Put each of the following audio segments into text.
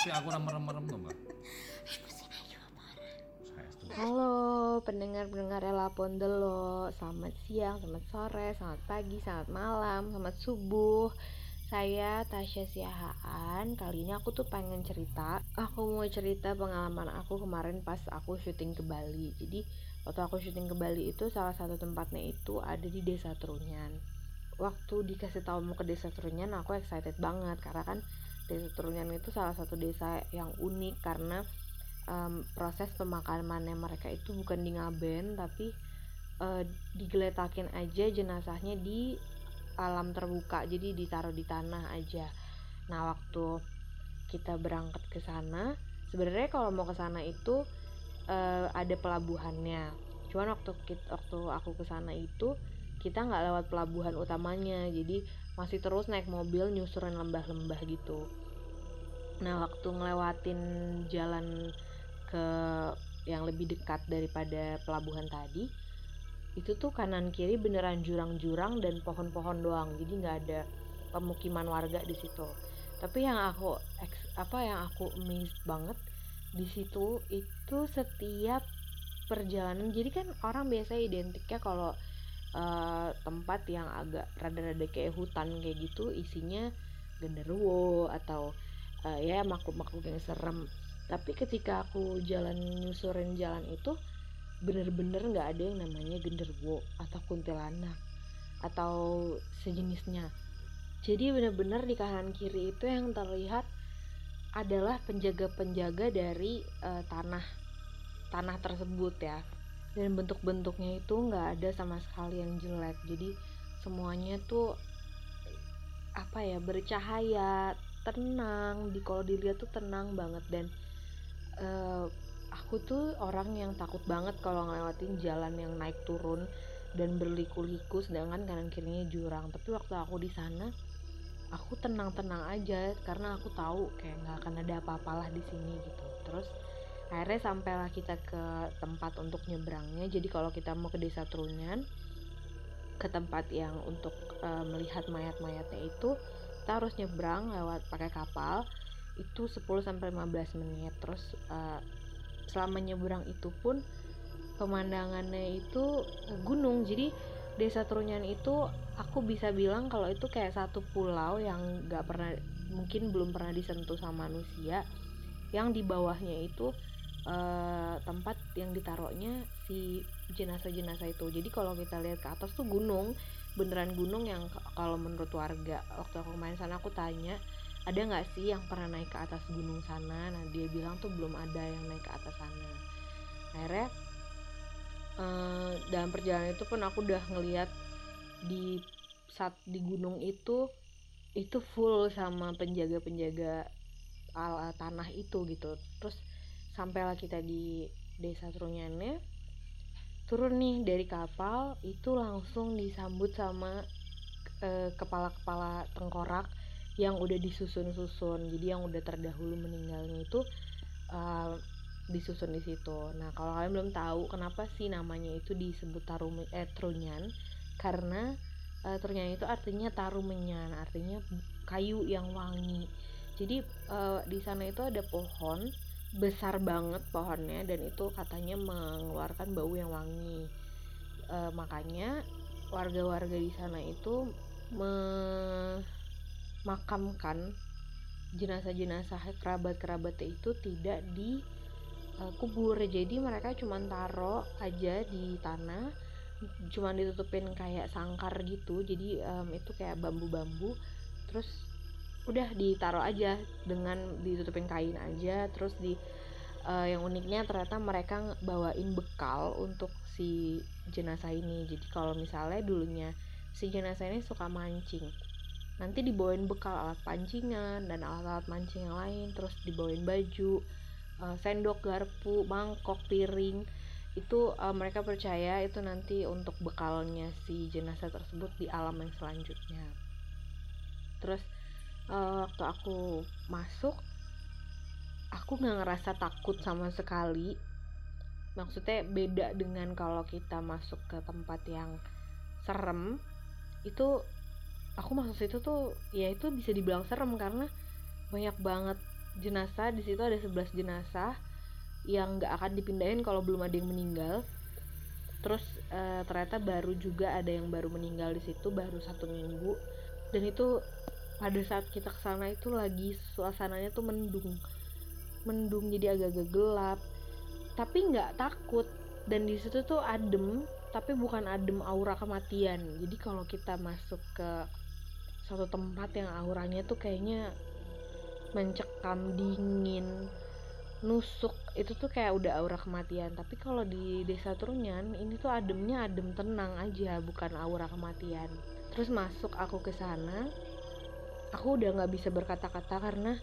Tapi aku merem-merem tuh mbak. Halo pendengar-pendengar Ella Pondelo Selamat siang, selamat sore, selamat pagi, selamat malam, selamat subuh. Saya Tasya Siahaan. Kali ini aku tuh pengen cerita. Aku mau cerita pengalaman aku kemarin pas aku syuting ke Bali. Jadi waktu aku syuting ke Bali itu salah satu tempatnya itu ada di desa Trunyan. Waktu dikasih tahu mau ke desa Trunyan aku excited banget. Karena kan desa Trunyan itu salah satu desa yang unik karena um, proses pemakamannya mereka itu bukan di ngaben tapi uh, digeletakin aja jenazahnya di alam terbuka jadi ditaruh di tanah aja. Nah waktu kita berangkat ke sana sebenarnya kalau mau ke sana itu uh, ada pelabuhannya. Cuman waktu kita, waktu aku ke sana itu kita nggak lewat pelabuhan utamanya. Jadi masih terus naik mobil nyusurin lembah-lembah gitu. Nah waktu ngelewatin jalan ke yang lebih dekat daripada pelabuhan tadi itu tuh kanan kiri beneran jurang-jurang dan pohon-pohon doang. Jadi nggak ada pemukiman warga di situ. Tapi yang aku apa yang aku amazed banget di situ itu setiap perjalanan jadi kan orang biasa identiknya kalau uh, tempat yang agak rada-rada kayak hutan kayak gitu isinya genderuwo atau uh, ya makhluk-makhluk yang serem. Tapi ketika aku jalan nyusurin jalan itu bener-bener nggak -bener ada yang namanya genderwo atau kuntilanak atau sejenisnya. Jadi bener-bener di kanan kiri itu yang terlihat adalah penjaga-penjaga dari uh, tanah tanah tersebut ya dan bentuk-bentuknya itu nggak ada sama sekali yang jelek. Jadi semuanya tuh apa ya bercahaya tenang. Di kalau dilihat tuh tenang banget. Dan uh, aku tuh orang yang takut banget kalau ngelewatin jalan yang naik turun dan berliku-liku sedangkan kanan kirinya jurang. Tapi waktu aku di sana aku tenang-tenang aja karena aku tahu kayak nggak akan ada apa-apalah di sini gitu. Terus akhirnya sampailah kita ke tempat untuk nyebrangnya. Jadi kalau kita mau ke desa Trunyan ke tempat yang untuk uh, melihat mayat-mayatnya itu kita harus nyebrang lewat pakai kapal. Itu 10 sampai 15 menit. Terus uh, selama nyebrang itu pun pemandangannya itu gunung. Jadi desa Trunyan itu aku bisa bilang kalau itu kayak satu pulau yang gak pernah mungkin belum pernah disentuh sama manusia. Yang di bawahnya itu uh, tempat yang ditaruhnya si jenazah-jenazah itu. Jadi kalau kita lihat ke atas tuh gunung beneran gunung yang kalau menurut warga waktu aku main sana aku tanya ada nggak sih yang pernah naik ke atas gunung sana? Nah dia bilang tuh belum ada yang naik ke atas sana. Akhirnya uh, dalam perjalanan itu pun aku udah ngeliat di saat di gunung itu itu full sama penjaga-penjaga tanah itu gitu. Terus sampailah kita di desa Trunyannya. Turun nih dari kapal itu langsung disambut sama uh, kepala-kepala tengkorak yang udah disusun-susun. Jadi yang udah terdahulu meninggalnya itu uh, disusun di situ. Nah kalau kalian belum tahu kenapa sih namanya itu disebut tarum eh trunyan? Karena uh, trunyan itu artinya tarumenyan artinya kayu yang wangi. Jadi uh, di sana itu ada pohon besar banget pohonnya dan itu katanya mengeluarkan bau yang wangi. Uh, makanya warga-warga di sana itu me makamkan jenazah-jenazah kerabat-kerabatnya itu tidak di uh, kubur. Jadi mereka cuma taro aja di tanah cuma ditutupin kayak sangkar gitu. Jadi um, itu kayak bambu-bambu. Terus udah ditaruh aja dengan ditutupin kain aja terus di uh, yang uniknya ternyata mereka bawain bekal untuk si jenazah ini. Jadi kalau misalnya dulunya si jenazah ini suka mancing nanti dibawain bekal alat pancingan dan alat-alat mancing yang lain terus dibawain baju uh, sendok garpu mangkok piring. Itu uh, mereka percaya itu nanti untuk bekalnya si jenazah tersebut di alam yang selanjutnya. Terus uh, waktu aku masuk aku nggak ngerasa takut sama sekali. Maksudnya beda dengan kalau kita masuk ke tempat yang serem itu aku masuk situ tuh ya itu bisa dibilang serem karena banyak banget jenazah. Di situ ada 11 jenazah yang nggak akan dipindahin kalau belum ada yang meninggal. Terus e, ternyata baru juga ada yang baru meninggal di situ baru satu minggu. Dan itu pada saat kita ke sana itu lagi suasananya tuh mendung. Mendung jadi agak-agak gelap. Tapi nggak takut. Dan di situ tuh adem tapi bukan adem aura kematian. Jadi kalau kita masuk ke satu tempat yang auranya tuh kayaknya mencekam dingin nusuk itu tuh kayak udah aura kematian. Tapi kalau di desa Trunyan ini tuh ademnya adem tenang aja bukan aura kematian. Terus masuk aku ke sana aku udah nggak bisa berkata-kata karena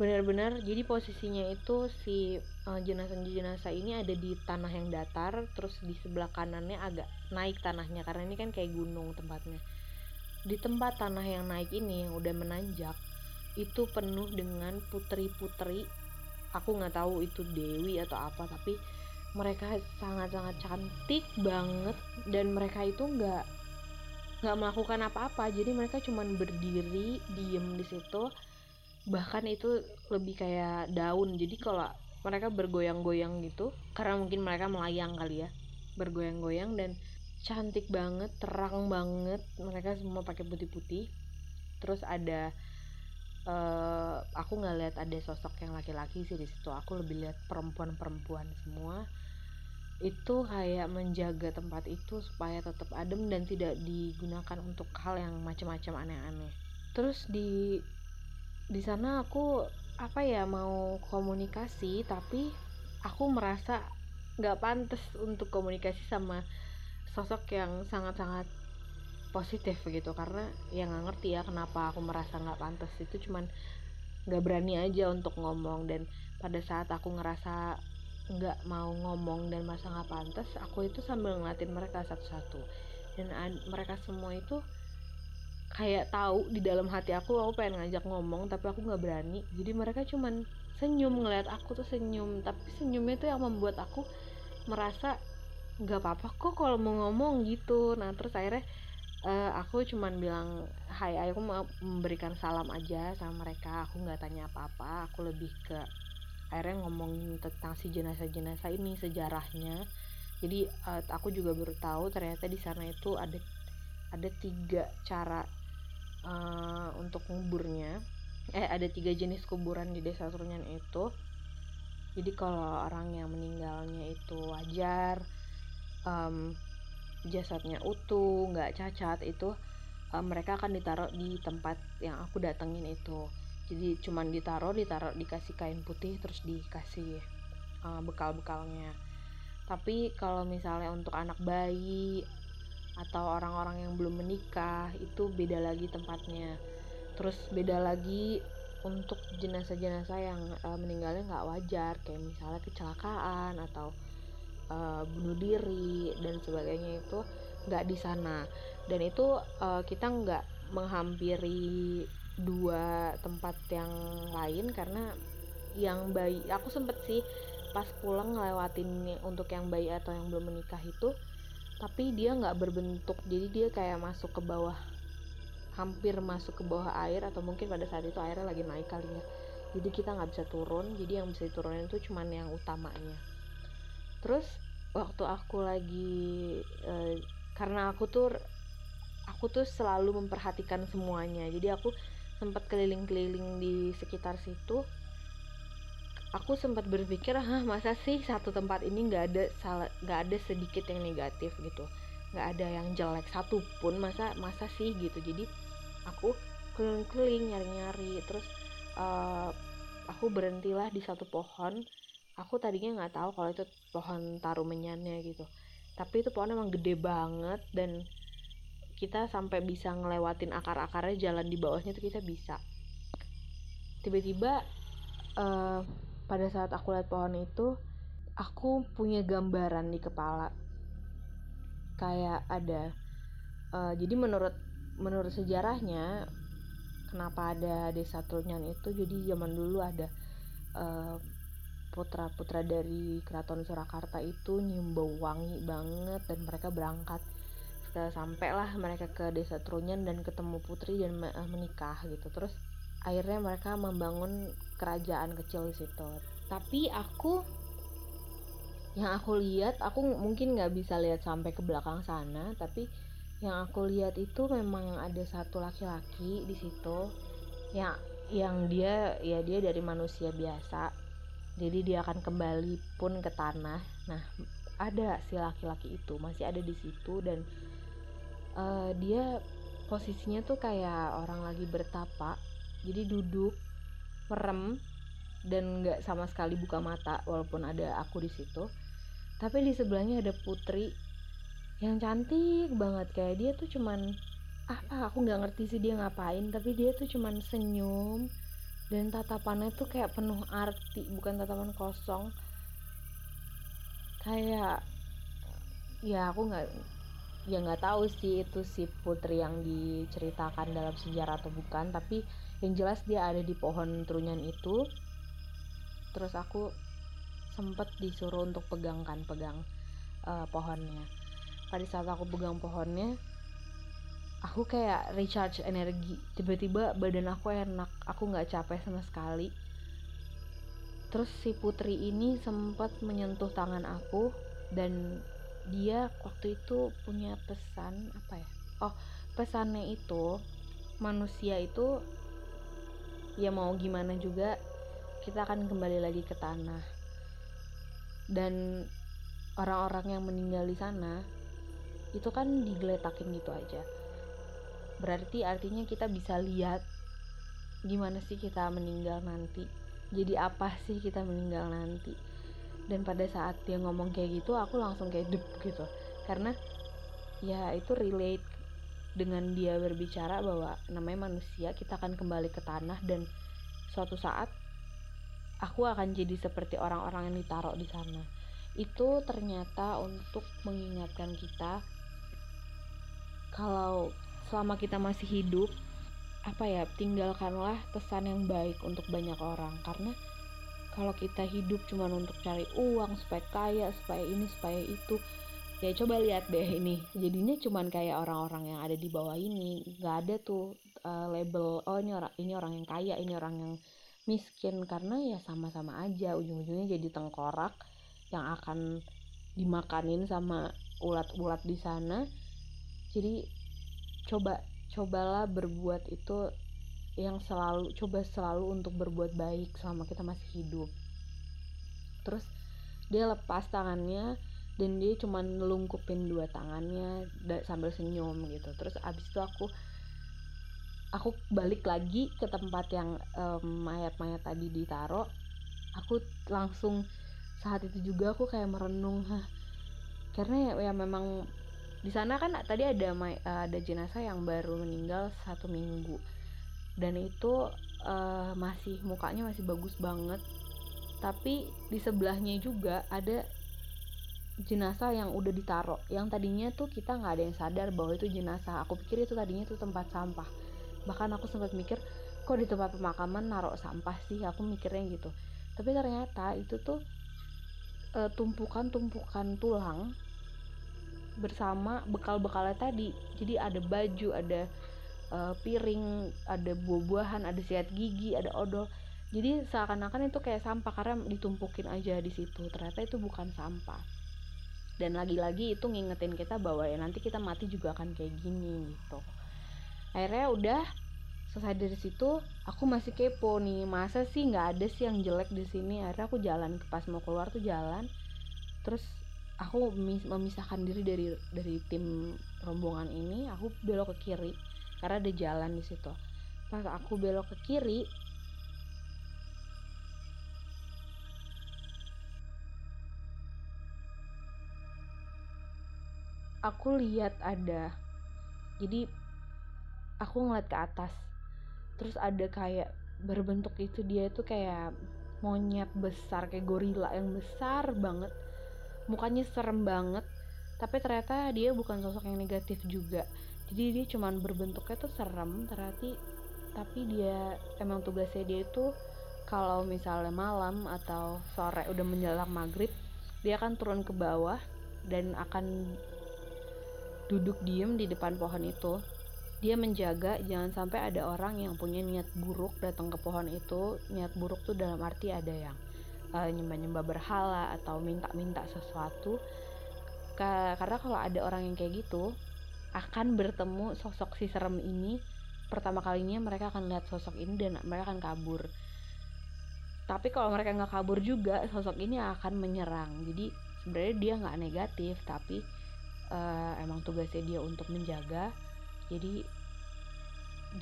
benar-benar jadi posisinya itu si uh, jenazah-jenazah ini ada di tanah yang datar terus di sebelah kanannya agak naik tanahnya karena ini kan kayak gunung tempatnya. Di tempat tanah yang naik ini yang udah menanjak itu penuh dengan putri-putri. Aku nggak tahu itu dewi atau apa tapi mereka sangat-sangat cantik banget dan mereka itu nggak nggak melakukan apa-apa. Jadi mereka cuman berdiri diem di situ. Bahkan itu lebih kayak daun. Jadi kalau mereka bergoyang-goyang gitu karena mungkin mereka melayang kali ya bergoyang-goyang dan cantik banget terang banget. Mereka semua pakai putih-putih. Terus ada uh, aku nggak lihat ada sosok yang laki-laki sih di situ. Aku lebih lihat perempuan-perempuan semua itu kayak menjaga tempat itu supaya tetap adem dan tidak digunakan untuk hal yang macam-macam aneh-aneh. Terus di di sana aku apa ya mau komunikasi tapi aku merasa nggak pantas untuk komunikasi sama sosok yang sangat-sangat positif gitu. Karena yang nggak ngerti ya kenapa aku merasa nggak pantas. Itu cuman nggak berani aja untuk ngomong. Dan pada saat aku ngerasa nggak mau ngomong dan merasa nggak pantas aku itu sambil ngeliatin mereka satu-satu. Dan mereka semua itu kayak tahu di dalam hati aku aku pengen ngajak ngomong tapi aku nggak berani. Jadi mereka cuman senyum ngeliat aku tuh senyum. Tapi senyumnya itu yang membuat aku merasa nggak apa-apa kok kalau mau ngomong gitu. Nah terus akhirnya uh, aku cuman bilang hai aku mau memberikan salam aja sama mereka. Aku nggak tanya apa-apa. Aku lebih ke akhirnya ngomongin tentang si jenazah-jenazah ini sejarahnya. Jadi uh, aku juga baru tahu ternyata di sana itu ada ada tiga cara uh, untuk nguburnya. Eh ada tiga jenis kuburan di desa Trunyan itu. Jadi kalau orang yang meninggalnya itu wajar um, jasadnya utuh nggak cacat itu um, mereka akan ditaruh di tempat yang aku datengin itu jadi cuman ditaruh ditaruh dikasih kain putih terus dikasih uh, bekal-bekalnya. Tapi kalau misalnya untuk anak bayi atau orang-orang yang belum menikah itu beda lagi tempatnya. Terus beda lagi untuk jenazah-jenazah yang uh, meninggalnya nggak wajar. Kayak misalnya kecelakaan atau uh, bunuh diri dan sebagainya itu nggak di sana. Dan itu uh, kita nggak menghampiri dua tempat yang lain karena yang bayi aku sempet sih pas pulang ngelewatin untuk yang bayi atau yang belum menikah itu tapi dia nggak berbentuk. Jadi dia kayak masuk ke bawah hampir masuk ke bawah air atau mungkin pada saat itu airnya lagi naik kali ya. Jadi kita nggak bisa turun jadi yang bisa diturunin itu cuman yang utamanya. Terus waktu aku lagi eh, karena aku tuh aku tuh selalu memperhatikan semuanya. Jadi aku sempat keliling-keliling di sekitar situ aku sempat berpikir ah masa sih satu tempat ini nggak ada salah nggak ada sedikit yang negatif gitu? Nggak ada yang jelek satu pun masa masa sih? Gitu. Jadi aku keliling-keliling nyari-nyari terus uh, aku berhentilah di satu pohon. Aku tadinya nggak tahu kalau itu pohon tarumenyannya gitu. Tapi itu pohon emang gede banget dan kita sampai bisa ngelewatin akar-akarnya jalan di bawahnya tuh kita bisa. Tiba-tiba uh, pada saat aku lihat pohon itu aku punya gambaran di kepala. Kayak ada uh, jadi menurut menurut sejarahnya kenapa ada desa Trunyan itu? Jadi zaman dulu ada uh, putra-putra dari keraton Surakarta itu nyium bau wangi banget dan mereka berangkat sampailah mereka ke desa Trunyan dan ketemu putri dan menikah gitu. Terus akhirnya mereka membangun kerajaan kecil di situ. Tapi aku yang aku lihat aku mungkin nggak bisa lihat sampai ke belakang sana tapi yang aku lihat itu memang ada satu laki-laki di situ yang yang dia ya dia dari manusia biasa. Jadi dia akan kembali pun ke tanah. Nah ada si laki-laki itu masih ada di situ dan uh, dia posisinya tuh kayak orang lagi bertapa jadi duduk merem dan nggak sama sekali buka mata walaupun ada aku di situ. Tapi di sebelahnya ada putri yang cantik banget. Kayak dia tuh cuman apa aku nggak ngerti sih dia ngapain tapi dia tuh cuman senyum dan tatapannya tuh kayak penuh arti bukan tatapan kosong. Kayak ya aku nggak ya nggak tahu sih itu si putri yang diceritakan dalam sejarah atau bukan tapi yang jelas dia ada di pohon trunyan itu. Terus aku sempet disuruh untuk pegangkan pegang uh, pohonnya. Pada saat aku pegang pohonnya aku kayak recharge energi. Tiba-tiba badan aku enak aku nggak capek sama sekali. Terus si putri ini sempat menyentuh tangan aku dan dia waktu itu punya pesan apa ya? Oh pesannya itu manusia itu ya mau gimana juga kita akan kembali lagi ke tanah. Dan orang-orang yang meninggal di sana itu kan digeletakin gitu aja. Berarti artinya kita bisa lihat gimana sih kita meninggal nanti. Jadi apa sih kita meninggal nanti dan pada saat dia ngomong kayak gitu aku langsung kayak dep gitu karena ya itu relate dengan dia berbicara bahwa namanya manusia kita akan kembali ke tanah dan suatu saat aku akan jadi seperti orang-orang yang ditaruh di sana. Itu ternyata untuk mengingatkan kita kalau selama kita masih hidup, apa ya, tinggalkanlah kesan yang baik untuk banyak orang karena kalau kita hidup cuma untuk cari uang supaya kaya, supaya ini, supaya itu, ya coba lihat deh ini. Jadinya cuman kayak orang-orang yang ada di bawah ini nggak ada tuh uh, label oh ini orang ini orang yang kaya ini orang yang miskin. Karena ya sama-sama aja ujung-ujungnya jadi tengkorak yang akan dimakanin sama ulat-ulat di sana. Jadi coba cobalah berbuat itu yang selalu coba selalu untuk berbuat baik selama kita masih hidup. Terus dia lepas tangannya dan dia cuman ngelungkupin dua tangannya sambil senyum gitu. Terus abis itu aku aku balik lagi ke tempat yang mayat-mayat um, tadi ditaruh. Aku langsung saat itu juga aku kayak merenung Hah. karena ya, ya memang di sana kan tadi ada ada jenazah yang baru meninggal satu minggu dan itu uh, masih mukanya masih bagus banget. Tapi di sebelahnya juga ada jenazah yang udah ditaruh yang tadinya tuh kita nggak ada yang sadar bahwa itu jenazah. Aku pikir itu tadinya tuh tempat sampah. Bahkan aku sempat mikir kok di tempat pemakaman naruh sampah sih? Aku mikirnya gitu. Tapi ternyata itu tuh e, tumpukan-tumpukan tulang bersama bekal-bekalnya tadi. Jadi ada baju ada e, piring ada buah-buahan ada siat gigi ada odol. Jadi seakan-akan itu kayak sampah karena ditumpukin aja di situ. Ternyata itu bukan sampah. Dan lagi-lagi itu ngingetin kita bahwa ya nanti kita mati juga akan kayak gini gitu. Akhirnya udah selesai dari situ aku masih kepo nih masa sih nggak ada sih yang jelek di sini? Akhirnya aku jalan pas mau keluar tuh jalan. Terus aku memisahkan diri dari dari tim rombongan ini. Aku belok ke kiri karena ada jalan di situ. Pas aku belok ke kiri aku lihat ada. Jadi aku ngeliat ke atas. Terus ada kayak berbentuk itu dia itu kayak monyet besar kayak gorila yang besar banget. Mukanya serem banget tapi ternyata dia bukan sosok yang negatif juga jadi dia cuman berbentuknya tuh serem ternyata tapi dia emang tugasnya dia itu kalau misalnya malam atau sore udah menjelang maghrib dia akan turun ke bawah dan akan duduk diem di depan pohon itu. Dia menjaga jangan sampai ada orang yang punya niat buruk datang ke pohon itu. Niat buruk tuh dalam arti ada yang uh, nyembah-nyembah berhala atau minta-minta sesuatu. Karena kalau ada orang yang kayak gitu akan bertemu sosok si serem ini pertama kalinya mereka akan lihat sosok ini dan mereka akan kabur. Tapi kalau mereka nggak kabur juga sosok ini akan menyerang. Jadi sebenarnya dia nggak negatif tapi uh, emang tugasnya dia untuk menjaga. Jadi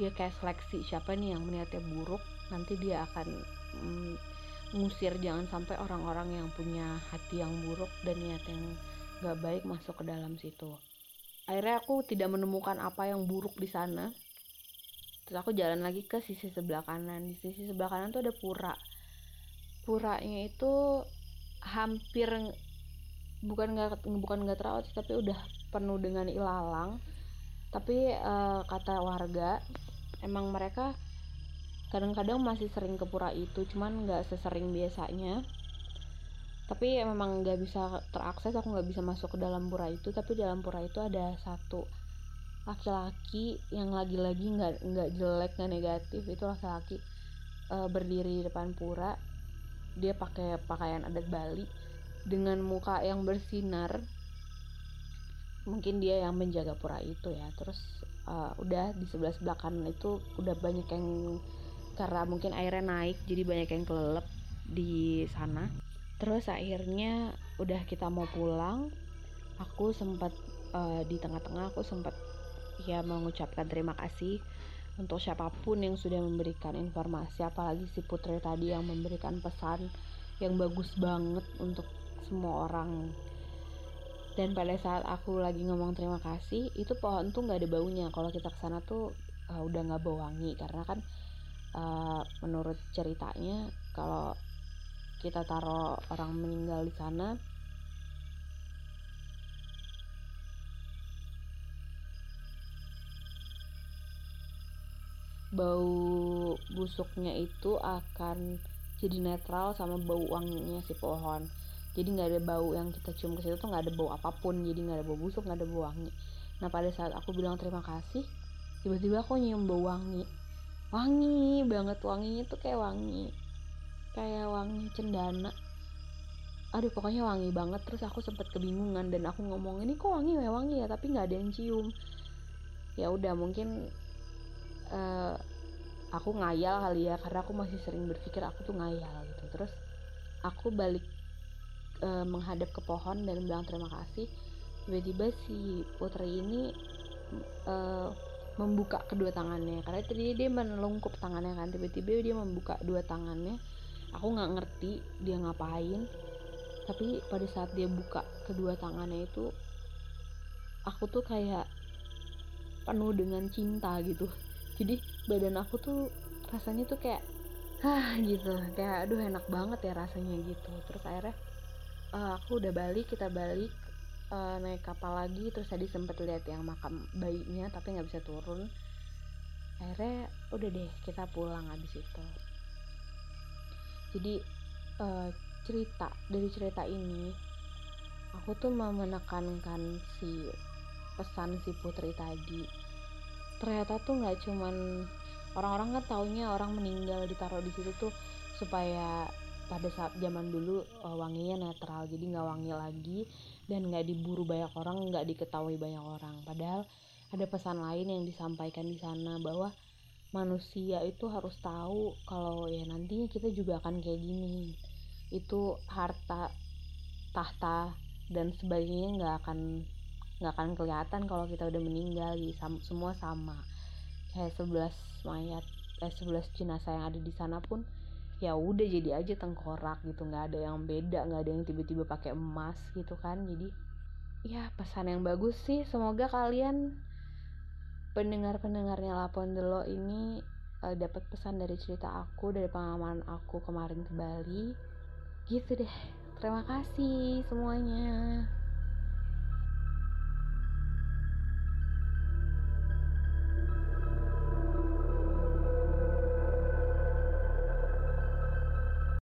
dia kayak seleksi siapa nih yang niatnya buruk nanti dia akan mm, ngusir. Jangan sampai orang-orang yang punya hati yang buruk dan niat yang gak baik masuk ke dalam situ akhirnya aku tidak menemukan apa yang buruk di sana. Terus aku jalan lagi ke sisi sebelah kanan. Di sisi sebelah kanan tuh ada pura. Puranya itu hampir bukan nggak bukan nggak terawat tapi udah penuh dengan ilalang. Tapi uh, kata warga emang mereka kadang-kadang masih sering ke pura itu cuman nggak sesering biasanya tapi ya memang nggak bisa terakses aku nggak bisa masuk ke dalam pura itu. Tapi dalam pura itu ada satu laki-laki yang lagi-lagi nggak nggak jelek nggak negatif. Itu laki-laki uh, berdiri di depan pura. Dia pakai pakaian adat Bali. Dengan muka yang bersinar mungkin dia yang menjaga pura itu ya. Terus uh, udah di sebelah sebelah kanan itu udah banyak yang karena mungkin airnya naik jadi banyak yang kelelep di sana terus akhirnya udah kita mau pulang aku sempat uh, di tengah-tengah aku sempat ya mengucapkan terima kasih untuk siapa pun yang sudah memberikan informasi apalagi si putri tadi yang memberikan pesan yang bagus banget untuk semua orang. Dan pada saat aku lagi ngomong terima kasih itu pohon tuh nggak ada baunya. Kalau kita ke sana tuh uh, udah nggak bau wangi. Karena kan uh, menurut ceritanya kalau kita taruh orang meninggal di sana. Bau busuknya itu akan jadi netral sama bau wanginya si pohon. Jadi nggak ada bau yang kita cium ke situ tuh nggak ada bau apa pun. Jadi nggak ada bau busuk nggak ada bau wangi. Nah pada saat aku bilang terima kasih tiba-tiba aku nyium bau wangi. Wangi banget wanginya tuh kayak wangi kayak wangi cendana. Aduh pokoknya wangi banget. Terus aku sempet kebingungan dan aku ngomong ini kok wangi ya? Wangi ya tapi nggak ada yang cium. Ya udah mungkin uh, aku ngayal kali ya karena aku masih sering berpikir aku tuh ngayal gitu. Terus aku balik e, menghadap ke pohon dan bilang terima kasih. Tiba-tiba si putri ini e, membuka kedua tangannya. Karena tadi dia menelungkup tangannya kan tiba-tiba dia membuka dua tangannya aku nggak ngerti dia ngapain. Tapi pada saat dia buka kedua tangannya itu aku tuh kayak penuh dengan cinta gitu. Jadi badan aku tuh rasanya tuh kayak ah gitu. Kayak aduh enak banget ya rasanya gitu. Terus akhirnya uh, aku udah balik kita balik uh, naik kapal lagi. Terus tadi sempet lihat yang makam bayinya tapi nggak bisa turun. Akhirnya udah deh kita pulang abis itu jadi uh, cerita dari cerita ini aku tuh mau menekankan si pesan si putri tadi. Ternyata tuh nggak cuman orang-orang kan taunya orang meninggal ditaruh di situ tuh supaya pada saat zaman dulu uh, wanginya netral jadi nggak wangi lagi dan nggak diburu banyak orang nggak diketahui banyak orang. Padahal ada pesan lain yang disampaikan di sana bahwa manusia itu harus tahu kalau ya nantinya kita juga akan kayak gini. Itu harta tahta dan sebagainya nggak akan nggak akan kelihatan kalau kita udah meninggal. Semua sama. Kayak 11 mayat eh 11 jenazah yang ada di sana pun ya udah jadi aja tengkorak gitu. Nggak ada yang beda nggak ada yang tiba-tiba pakai emas gitu kan. Jadi ya pesan yang bagus sih. Semoga kalian pendengar-pendengarnya Lapon Delo ini uh, dapat pesan dari cerita aku dari pengalaman aku kemarin ke Bali. Gitu deh. Terima kasih semuanya